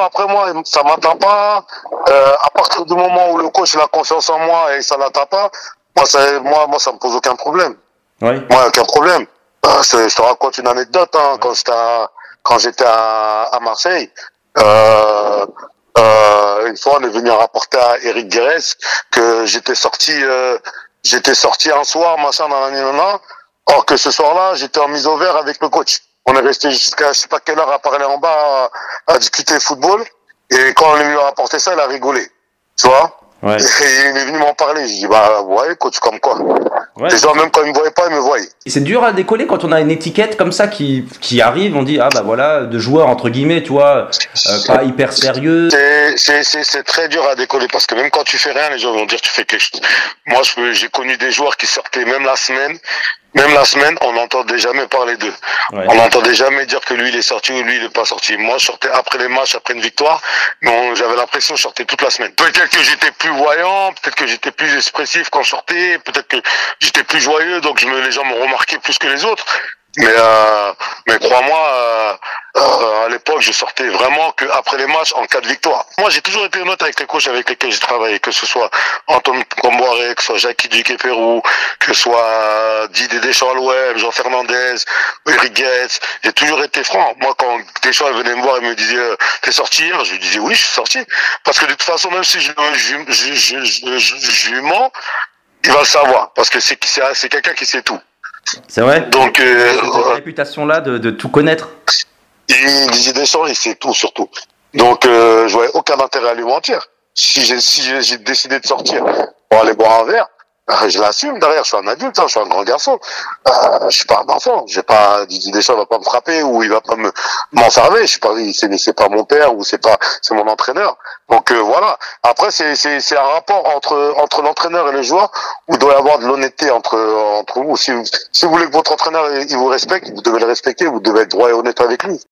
après moi, ça m'atteint pas. Euh, à partir du moment où le coach a confiance en moi et ça l'atteint pas, moi, ça, moi, moi, ça me pose aucun problème. Oui. Moi, aucun problème. Euh, je, te raconte une anecdote. Hein, quand j'étais à, quand j'étais à, à Marseille, euh, euh, une fois, on est venu rapporter à Eric Guérez que j'étais sorti, euh, j'étais sorti un soir, machin, dans la. Or que ce soir-là, j'étais en mise au vert avec le coach. On est resté jusqu'à je sais pas quelle heure à parler en bas, à, discuter football. Et quand on est venu rapporter ça, il a rigolé. Tu vois Ouais. Et il est venu m'en parler. J'ai dit, bah ouais, coach, comme quoi. Ouais. Les gens, même quand ils me voyaient pas, ils me voyaient. Et C'est dur à décoller quand on a une étiquette comme ça qui, qui arrive, on dit ah bah voilà, de joueur entre guillemets, tu vois, euh, pas hyper sérieux. C'est- C'est c'est- c'est très dur à décoller parce que même quand tu fais rien, les gens vont dire tu fais quelque chose. Moi, j'ai connu des joueurs qui sortaient même la semaine, même la semaine, on n'entendait jamais parler d'eux. Ouais. On n'entendait jamais dire que lui il est sorti ou lui il est pas sorti. Moi, je sortais après les matchs, après une victoire, mais j'avais l'impression que je sortais toute la semaine. Peut-être que j'étais plus voyant, peut-être que j'étais plus expressif quand je sortais, peut-être que j'étais plus joyeux, donc je me, les gens me remarquaient plus que les autres. Mais euh, mais crois-moi, euh, euh, à l'époque, je sortais vraiment que après les matchs en cas de victoire. Moi, j'ai toujours été honnête avec les coachs avec lesquels j'ai travaillé, que ce soit Antoine Comboiré, que ce soit Jackie Duquet-Pérou, que ce soit euh, Didier Deschamps l'OM, Jean Fernandez, Eric Guetz. J'ai toujours été franc. Moi, quand Deschamps venait me voir et me disait euh, t'es sorti je lui disais oui, je suis sorti. Parce que de toute façon, même si je, je, je, je, je, mens, il va le savoir. Parce que c'est c'est quelqu'un qui sait tout. C'est vrai. Donc, euh, Cette réputation là de, de tout connaître. il Didier Deschamps, il sait tout surtout. Donc, euh, je voyais aucun intérêt à lui mentir. Si j'ai si décidé de sortir pour aller boire un verre, euh, je l'assume derrière. Je suis un adulte, hein, je suis un grand garçon. Euh, je suis pas un enfant. J'ai pas Didier Deschamps va pas me frapper ou il va pas me m'enfermer. Je suis pas, c'est pas mon père ou c'est pas c'est mon entraîneur. Donc euh, voilà. Après, c'est c'est c'est un rapport entre entre l'entraîneur et les joueurs où il doit y avoir de l'honnêteté entre entre vous. Si, vous- si vous voulez que votre entraîneur il vous respecte, vous devez le respecter. Vous devez être droit et honnête avec lui.